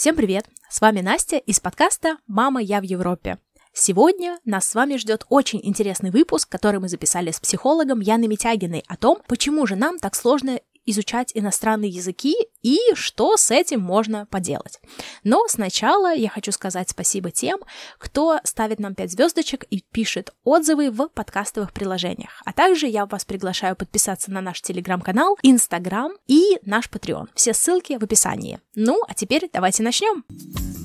Всем привет! С вами Настя из подкаста «Мама, я в Европе». Сегодня нас с вами ждет очень интересный выпуск, который мы записали с психологом Яной Митягиной о том, почему же нам так сложно изучать иностранные языки и что с этим можно поделать. Но сначала я хочу сказать спасибо тем, кто ставит нам 5 звездочек и пишет отзывы в подкастовых приложениях. А также я вас приглашаю подписаться на наш телеграм-канал, инстаграм и наш Patreon. Все ссылки в описании. Ну, а теперь давайте начнем. А,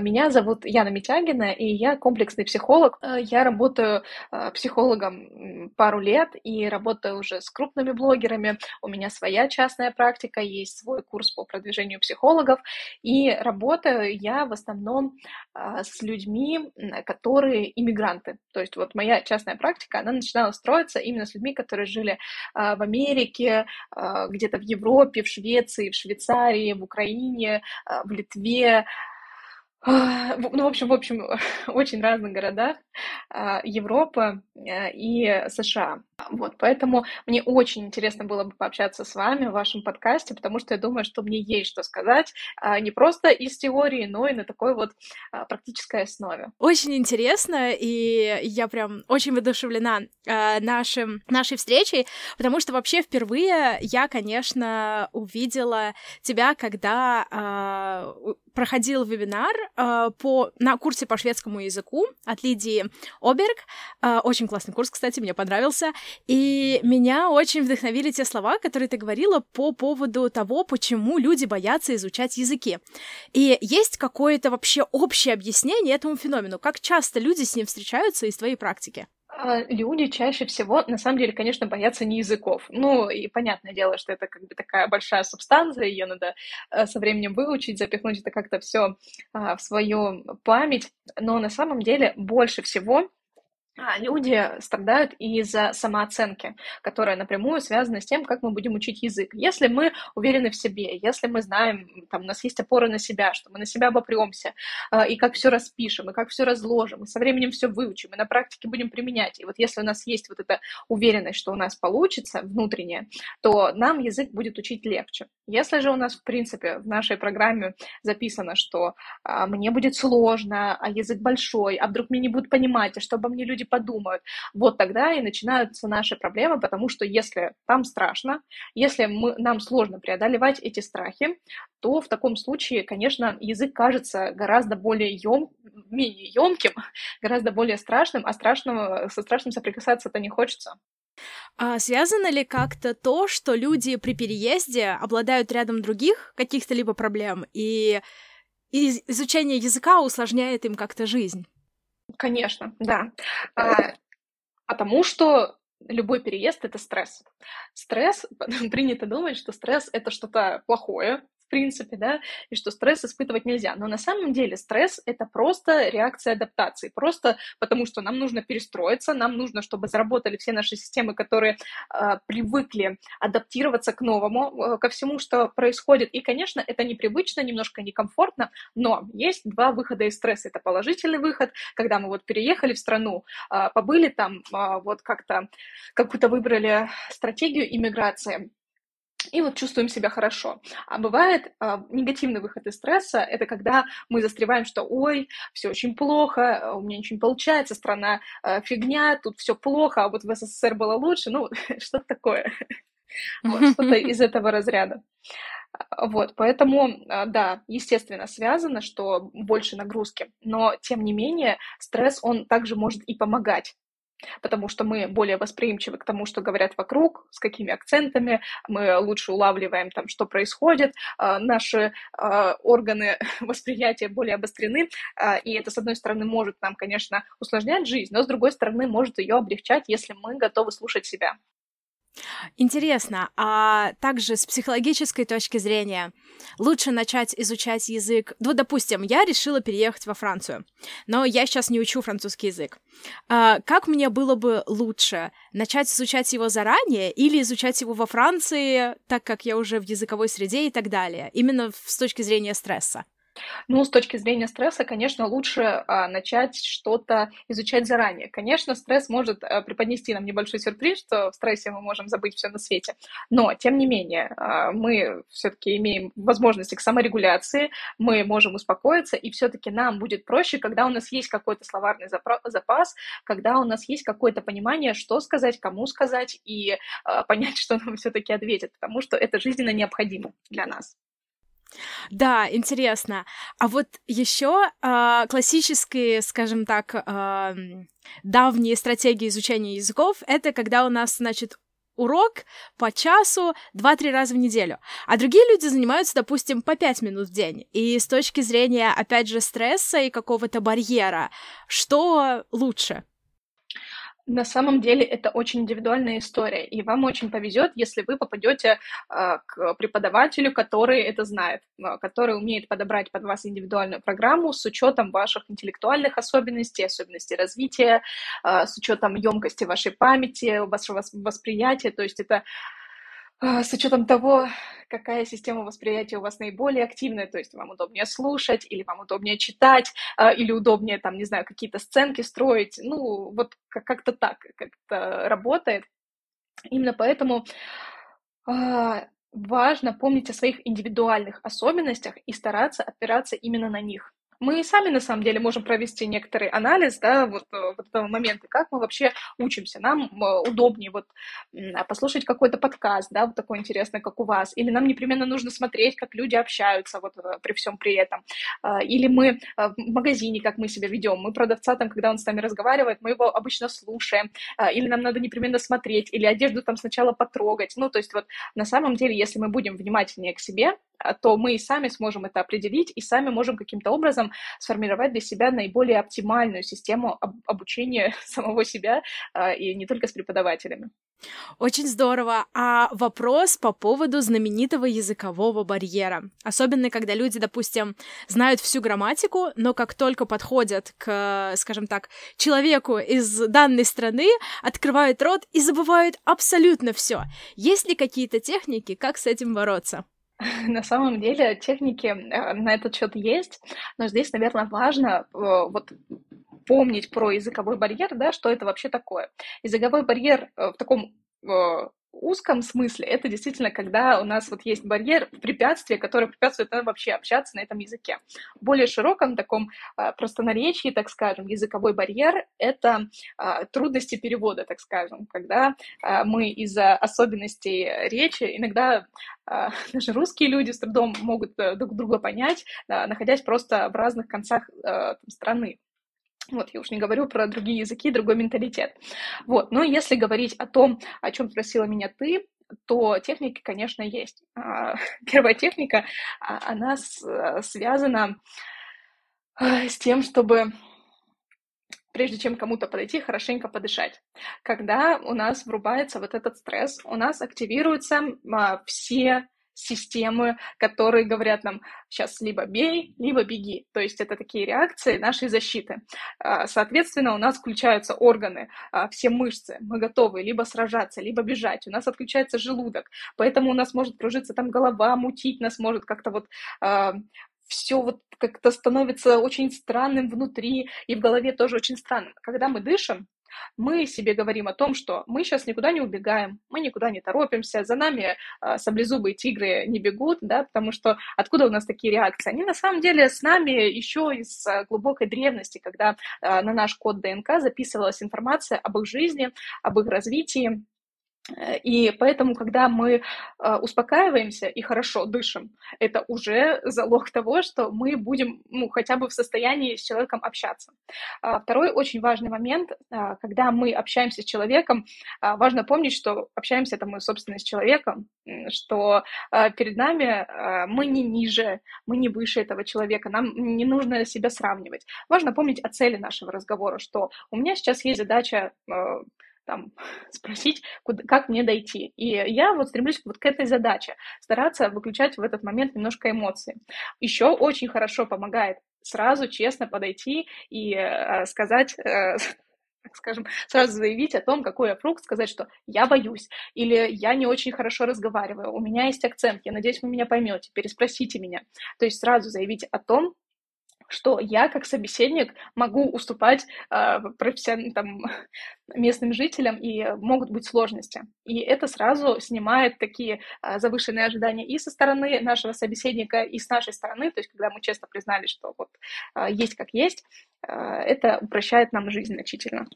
меня зовут Яна Митягина, и я комплексный психолог. А, я работаю а, психологом пару лет и работаю уже с крупными блогерами. У меня своя частная практика, есть свой курс по продвижению психологов. И работаю я в основном с людьми, которые иммигранты. То есть вот моя частная практика, она начинала строиться именно с людьми, которые жили в Америке, где-то в Европе, в Швеции, в Швейцарии, в Украине, в Литве, а, ну, в общем, в общем, очень разных городах а, Европы э, и США. Вот, поэтому мне очень интересно было бы пообщаться с вами в вашем подкасте, потому что я думаю, что мне есть что сказать а, не просто из теории, но и на такой вот практической основе. Очень интересно, и я прям очень воодушевлена нашим, нашей встречей, потому что вообще впервые я, конечно, увидела тебя, когда проходил вебинар э, по, на курсе по шведскому языку от Лидии Оберг. Э, очень классный курс, кстати, мне понравился. И меня очень вдохновили те слова, которые ты говорила по поводу того, почему люди боятся изучать языки. И есть какое-то вообще общее объяснение этому феномену? Как часто люди с ним встречаются из твоей практики? А, люди чаще всего, на самом деле, конечно, боятся не языков. Ну, и понятное дело, что это как бы такая большая субстанция, ее надо э, со временем выучить, запихнуть это как-то все а, в свою память. Но на самом деле больше всего люди страдают из-за самооценки, которая напрямую связана с тем, как мы будем учить язык. Если мы уверены в себе, если мы знаем, там, у нас есть опора на себя, что мы на себя обопремся, э, и как все распишем, и как все разложим, и со временем все выучим, и на практике будем применять. И вот если у нас есть вот эта уверенность, что у нас получится внутренняя, то нам язык будет учить легче. Если же у нас, в принципе, в нашей программе записано, что э, мне будет сложно, а язык большой, а вдруг мне не будут понимать, а что обо мне люди люди подумают. Вот тогда и начинаются наши проблемы, потому что если там страшно, если мы, нам сложно преодолевать эти страхи, то в таком случае, конечно, язык кажется гораздо более ем, менее емким, гораздо более страшным, а страшного, со страшным соприкасаться-то не хочется. А связано ли как-то то, что люди при переезде обладают рядом других каких-то либо проблем, и, и изучение языка усложняет им как-то жизнь? Конечно, да. А, потому что любой переезд это стресс. Стресс, принято думать, что стресс это что-то плохое, принципе, да, и что стресс испытывать нельзя. Но на самом деле стресс — это просто реакция адаптации, просто потому что нам нужно перестроиться, нам нужно, чтобы заработали все наши системы, которые э, привыкли адаптироваться к новому, э, ко всему, что происходит. И, конечно, это непривычно, немножко некомфортно, но есть два выхода из стресса. Это положительный выход, когда мы вот переехали в страну, э, побыли там, э, вот как-то какую-то выбрали стратегию иммиграции, и вот чувствуем себя хорошо. А бывает э, негативный выход из стресса, это когда мы застреваем, что ой, все очень плохо, у меня ничего не получается, страна э, фигня, тут все плохо, а вот в СССР было лучше, ну, что-то такое. Вот, что-то из этого разряда. Вот, поэтому, да, естественно, связано, что больше нагрузки, но, тем не менее, стресс, он также может и помогать потому что мы более восприимчивы к тому, что говорят вокруг, с какими акцентами, мы лучше улавливаем там, что происходит, а, наши а, органы восприятия более обострены, а, и это, с одной стороны, может нам, конечно, усложнять жизнь, но, с другой стороны, может ее облегчать, если мы готовы слушать себя. Интересно, а также с психологической точки зрения, лучше начать изучать язык... Ну, допустим, я решила переехать во Францию, но я сейчас не учу французский язык. А как мне было бы лучше начать изучать его заранее или изучать его во Франции, так как я уже в языковой среде и так далее, именно с точки зрения стресса? Ну, с точки зрения стресса, конечно, лучше а, начать что-то изучать заранее. Конечно, стресс может а, преподнести нам небольшой сюрприз, что в стрессе мы можем забыть все на свете. Но, тем не менее, а, мы все-таки имеем возможности к саморегуляции, мы можем успокоиться, и все-таки нам будет проще, когда у нас есть какой-то словарный запас, когда у нас есть какое-то понимание, что сказать, кому сказать, и а, понять, что нам все-таки ответят, потому что это жизненно необходимо для нас. Да, интересно. А вот еще э, классические, скажем так, э, давние стратегии изучения языков это когда у нас, значит, урок по часу два-три раза в неделю. А другие люди занимаются, допустим, по пять минут в день. И с точки зрения, опять же, стресса и какого-то барьера, что лучше? На самом деле это очень индивидуальная история, и вам очень повезет, если вы попадете э, к преподавателю, который это знает, э, который умеет подобрать под вас индивидуальную программу с учетом ваших интеллектуальных особенностей, особенностей развития, э, с учетом емкости вашей памяти, вашего восприятия. То есть это а, с учетом того, какая система восприятия у вас наиболее активная, то есть вам удобнее слушать, или вам удобнее читать, а, или удобнее, там, не знаю, какие-то сценки строить, ну, вот как-то так как-то работает. Именно поэтому а, важно помнить о своих индивидуальных особенностях и стараться опираться именно на них мы сами на самом деле можем провести некоторый анализ, да, вот, э, вот этого момента, как мы вообще учимся. Нам э, удобнее вот послушать какой-то подкаст, да, вот такой интересный, как у вас, или нам непременно нужно смотреть, как люди общаются вот э, при всем при этом, или мы в магазине, как мы себя ведем, мы продавца там, когда он с нами разговаривает, мы его обычно слушаем, или нам надо непременно смотреть, или одежду там сначала потрогать, ну, то есть вот на самом деле, если мы будем внимательнее к себе, то мы и сами сможем это определить, и сами можем каким-то образом сформировать для себя наиболее оптимальную систему обучения самого себя, а, и не только с преподавателями. Очень здорово. А вопрос по поводу знаменитого языкового барьера. Особенно, когда люди, допустим, знают всю грамматику, но как только подходят к, скажем так, человеку из данной страны, открывают рот и забывают абсолютно все. Есть ли какие-то техники, как с этим бороться? На самом деле техники э, на этот счет есть, но здесь, наверное, важно э, вот помнить про языковой барьер, да, что это вообще такое. Языковой барьер э, в таком узком смысле это действительно, когда у нас вот есть барьер, препятствие, которое препятствует нам вообще общаться на этом языке. В более широком таком э, простонаречии, так скажем, языковой барьер — это э, трудности перевода, так скажем, когда э, мы из-за особенностей речи иногда даже русские люди с трудом могут друг друга понять, находясь просто в разных концах страны. Вот, я уж не говорю про другие языки, другой менталитет. Вот, но если говорить о том, о чем спросила меня ты, то техники, конечно, есть. А, первая техника, а, она связана а, с тем, чтобы прежде чем кому-то подойти, хорошенько подышать. Когда у нас врубается вот этот стресс, у нас активируются все системы, которые говорят нам сейчас либо бей, либо беги. То есть это такие реакции нашей защиты. А, соответственно, у нас включаются органы, а, все мышцы. Мы готовы либо сражаться, либо бежать. У нас отключается желудок. Поэтому у нас может кружиться там голова, мутить нас может как-то вот а, все вот как-то становится очень странным внутри, и в голове тоже очень странным. Когда мы дышим, мы себе говорим о том, что мы сейчас никуда не убегаем, мы никуда не торопимся, за нами э, саблезубые тигры не бегут, да, потому что откуда у нас такие реакции? Они на самом деле с нами еще из э, глубокой древности, когда э, на наш код ДНК записывалась информация об их жизни, об их развитии, и поэтому, когда мы э, успокаиваемся и хорошо дышим, это уже залог того, что мы будем ну, хотя бы в состоянии с человеком общаться. А второй очень важный момент, а, когда мы общаемся с человеком, а, важно помнить, что общаемся это мы, собственно, с человеком, что перед нами мы не ниже, мы не выше этого человека, нам не нужно себя сравнивать. Важно помнить о цели нашего разговора, что у меня сейчас есть задача э, там, спросить, куда, как мне дойти. И я вот стремлюсь вот к этой задаче, стараться выключать в этот момент немножко эмоции. Еще очень хорошо помогает сразу честно подойти и э, сказать, э, так скажем, сразу заявить о том, какой я фрукт, сказать, что я боюсь, или я не очень хорошо разговариваю, у меня есть акцент, я надеюсь, вы меня поймете, переспросите меня. То есть сразу заявить о том, что я как собеседник могу уступать э, профессион... местным жителям, и могут быть сложности. И это сразу снимает такие э, завышенные ожидания и со стороны нашего собеседника, и с нашей стороны, то есть когда мы честно признали, что вот э, есть как есть, э, это упрощает нам жизнь значительно.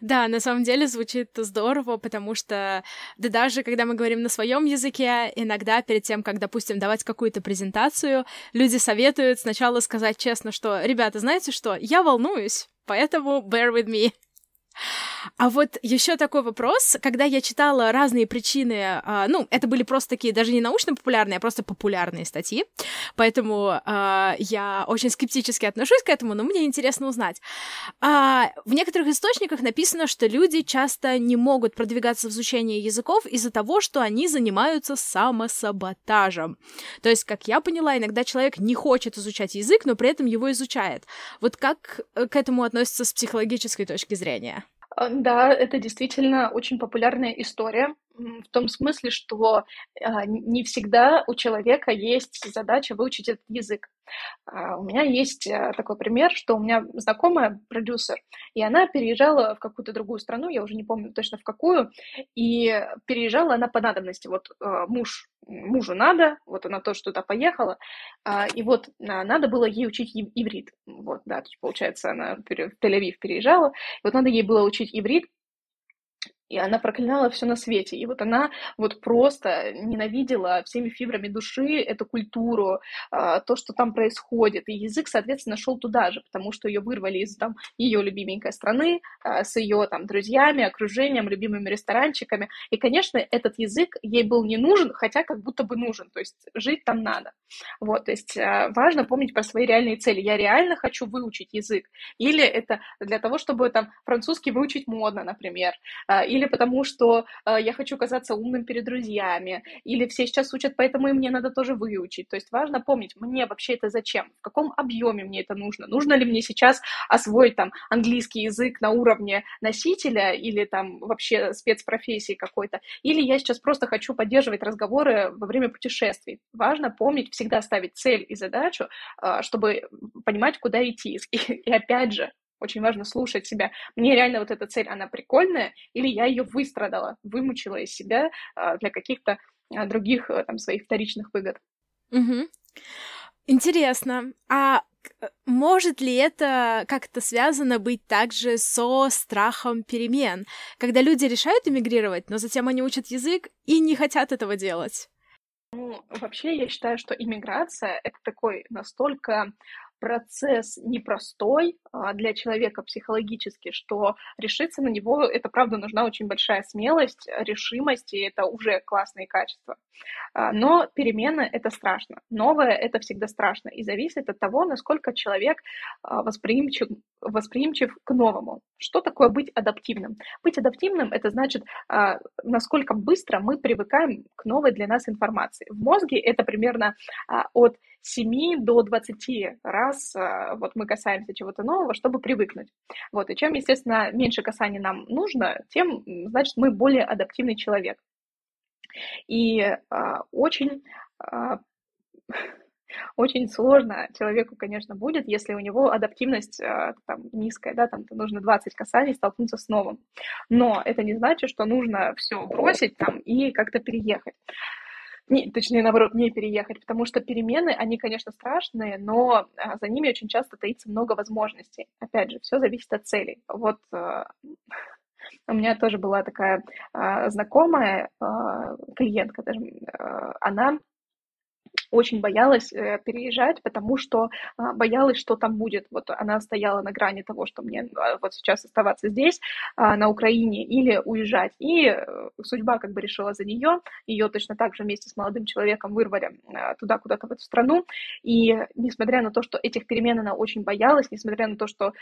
Да, на самом деле звучит здорово, потому что да даже когда мы говорим на своем языке, иногда перед тем, как, допустим, давать какую-то презентацию, люди советуют сначала сказать честно, что, ребята, знаете что, я волнуюсь, поэтому bear with me. А вот еще такой вопрос, когда я читала разные причины, э, ну, это были просто такие даже не научно-популярные, а просто популярные статьи, поэтому э, я очень скептически отношусь к этому, но мне интересно узнать. Э, в некоторых источниках написано, что люди часто не могут продвигаться в изучении языков из-за того, что они занимаются самосаботажем. То есть, как я поняла, иногда человек не хочет изучать язык, но при этом его изучает. Вот как э, к этому относится с психологической точки зрения? А, да, это действительно очень популярная история в том смысле, что а, не всегда у человека есть задача выучить этот язык. А, у меня есть а, такой пример, что у меня знакомая продюсер, и она переезжала в какую-то другую страну, я уже не помню точно в какую, и переезжала она по надобности. Вот муж, мужу надо, вот она тоже туда поехала, и вот надо было ей учить иврит. Вот, да, получается, она в Тель-Авив переезжала, и вот надо ей было учить иврит, и она проклинала все на свете. И вот она вот просто ненавидела всеми фибрами души эту культуру, а, то, что там происходит. И язык, соответственно, шел туда же, потому что ее вырвали из там ее любименькой страны, а, с ее там друзьями, окружением, любимыми ресторанчиками. И, конечно, этот язык ей был не нужен, хотя как будто бы нужен. То есть жить там надо. Вот, то есть а, важно помнить про свои реальные цели. Я реально хочу выучить язык. Или это для того, чтобы там французский выучить модно, например. Или или потому что э, я хочу казаться умным перед друзьями, или все сейчас учат, поэтому и мне надо тоже выучить. То есть важно помнить, мне вообще это зачем, в каком объеме мне это нужно, нужно ли мне сейчас освоить там английский язык на уровне носителя или там вообще спецпрофессии какой-то, или я сейчас просто хочу поддерживать разговоры во время путешествий. Важно помнить, всегда ставить цель и задачу, э, чтобы понимать, куда идти. И, и опять же, очень важно слушать себя. Мне реально вот эта цель, она прикольная, или я ее выстрадала, вымучила из себя а, для каких-то а, других а, там своих вторичных выгод. Угу. Интересно. А э, может ли это как-то связано быть также со страхом перемен, когда люди решают эмигрировать, но затем они учат язык и не хотят этого делать? Ну, вообще, я считаю, что иммиграция — это такой настолько процесс непростой а, для человека психологически, что решиться на него, это правда нужна очень большая смелость, решимость, и это уже классные качества. А, но перемены — это страшно, новое — это всегда страшно, и зависит от того, насколько человек а, восприимчив, восприимчив к новому. Что такое быть адаптивным? Быть адаптивным — это значит, насколько быстро мы привыкаем к новой для нас информации. В мозге это примерно от 7 до 20 раз а, вот мы касаемся чего-то нового, чтобы привыкнуть. Вот, и чем, естественно, меньше касаний нам нужно, тем, значит, мы более адаптивный человек. И а, очень а, очень сложно человеку, конечно, будет, если у него адаптивность там, низкая, да, там нужно 20 касаний столкнуться с новым. Но это не значит, что нужно все бросить там и как-то переехать не, точнее, наоборот, не переехать, потому что перемены, они, конечно, страшные, но а, за ними очень часто таится много возможностей. Опять же, все зависит от целей. Вот а, у меня тоже была такая а, знакомая клиентка, даже она очень боялась э, переезжать, потому что а, боялась, что там будет. Вот она стояла на грани того, что мне а, вот сейчас оставаться здесь, а, на Украине, или уезжать. И э, судьба как бы решила за нее. Ее точно так же вместе с молодым человеком вырвали туда, куда-то в эту страну. И несмотря на то, что этих перемен она очень боялась, несмотря на то, что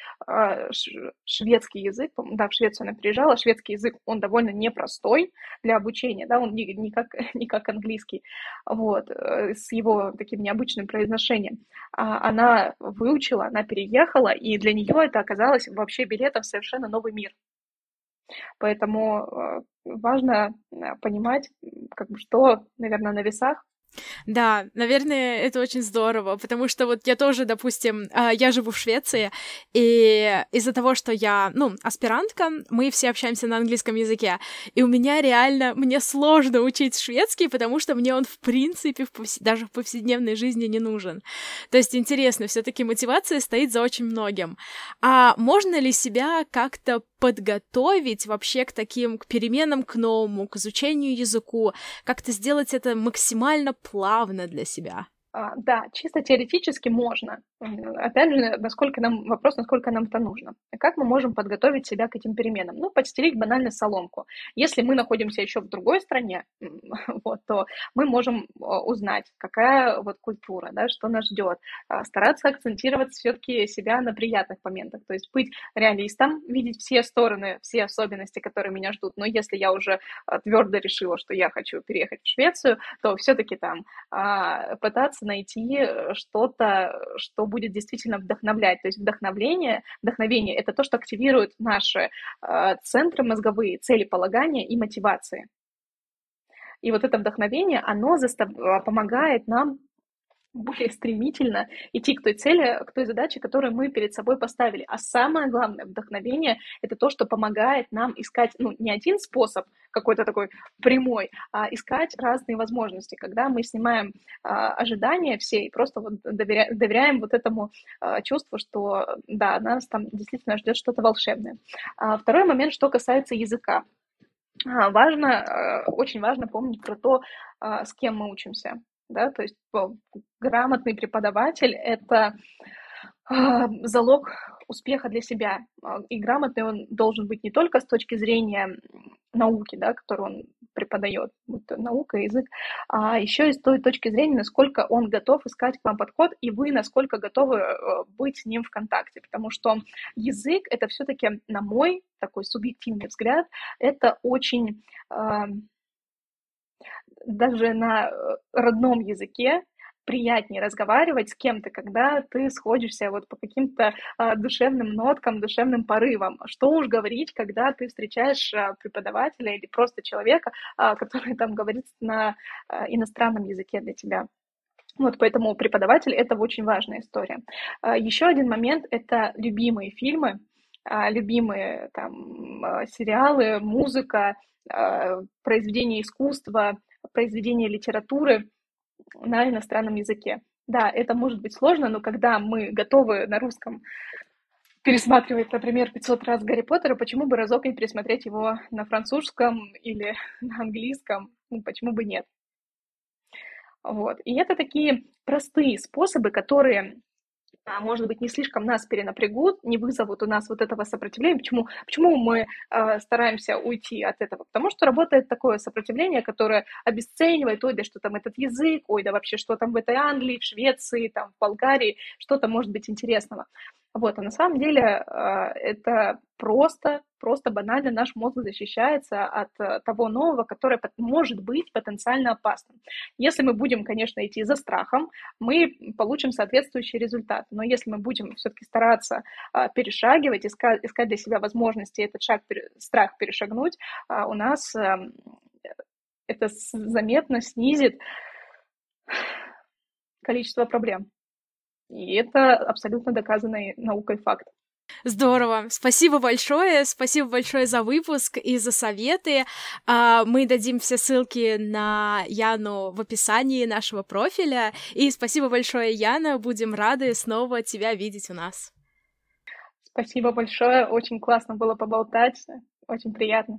шведский язык, да, в Швецию она приезжала, шведский язык, он довольно непростой для обучения, да, он не, не, как, не как английский. Вот. Э, с его таким необычным произношением. А, она выучила, она переехала, и для нее это оказалось вообще билетом в совершенно новый мир. Поэтому э, важно э, понимать, как бы, что, наверное, на весах, да, наверное, это очень здорово, потому что вот я тоже, допустим, а, я живу в Швеции, и из-за того, что я, ну, аспирантка, мы все общаемся на английском языке, и у меня реально, мне сложно учить шведский, потому что мне он, в принципе, в повс... даже в повседневной жизни не нужен. То есть, интересно, все таки мотивация стоит за очень многим. А можно ли себя как-то подготовить вообще к таким, к переменам, к новому, к изучению языку, как-то сделать это максимально плавно для себя. А, да, чисто теоретически можно. Опять же, насколько нам, вопрос, насколько нам это нужно. Как мы можем подготовить себя к этим переменам? Ну, подстелить банально соломку. Если мы находимся еще в другой стране, вот, то мы можем а, узнать, какая вот культура, да, что нас ждет. А, стараться акцентировать все-таки себя на приятных моментах. То есть быть реалистом, видеть все стороны, все особенности, которые меня ждут. Но если я уже твердо решила, что я хочу переехать в Швецию, то все-таки там пытаться найти э, что-то, что будет действительно вдохновлять. То есть вдохновление, вдохновение — это то, что активирует наши э, центры мозговые, цели полагания и мотивации. И вот это вдохновение, оно застав... помогает нам более стремительно идти к той цели, к той задаче, которую мы перед собой поставили. А самое главное, вдохновение — это то, что помогает нам искать, ну, не один способ какой-то такой прямой, а искать разные возможности, когда мы снимаем а, ожидания все и просто вот доверя, доверяем вот этому а, чувству, что, да, нас там действительно ждет что-то волшебное. А, второй момент, что касается языка. А, важно, а, очень важно помнить про то, а, с кем мы учимся да, то есть грамотный преподаватель — это а, залог успеха для себя. А, и грамотный он должен быть не только с точки зрения науки, да, которую он преподает, будь то наука, язык, а еще и с той точки зрения, насколько он готов искать к вам подход, и вы насколько готовы э, быть с ним в контакте. Потому что язык — это все-таки, на мой такой субъективный взгляд, это очень даже на э, родном языке приятнее разговаривать с кем-то, когда ты сходишься вот по каким-то а, душевным ноткам, душевным порывам. Что уж говорить, когда ты встречаешь а, преподавателя или просто человека, а, который там говорит на а, иностранном языке для тебя. Вот поэтому преподаватель это очень важная история. А, еще один момент это любимые фильмы, а, любимые там а, сериалы, музыка, а, произведения искусства, произведения литературы на иностранном языке. Да, это может быть сложно, но когда мы готовы на русском пересматривать, например, 500 раз Гарри Поттера, почему бы разок не пересмотреть его на французском или на английском? Ну, почему бы нет? Вот. И это такие простые способы, которые может быть, не слишком нас перенапрягут, не вызовут у нас вот этого сопротивления. Почему, почему мы э, стараемся уйти от этого? Потому что работает такое сопротивление, которое обесценивает, ой, да что там этот язык, ой, да вообще что там в этой Англии, в Швеции, там в Болгарии, что-то может быть интересного. Вот, а на самом деле а, это просто, просто банально наш мозг защищается от э, того нового, которое может быть потенциально опасным. Если мы будем, конечно, идти за страхом, мы получим соответствующий результат. Но если мы будем все-таки стараться а, перешагивать, искать, искать для себя возможности этот шаг, страх перешагнуть, а, у нас эм, это заметно снизит количество проблем. И это абсолютно доказанный наукой факт. Здорово. Спасибо большое. Спасибо большое за выпуск и за советы. А, мы дадим все ссылки на Яну в описании нашего профиля. И спасибо большое, Яна. Будем рады снова тебя видеть у нас. Спасибо большое. Очень классно было поболтать. Очень приятно.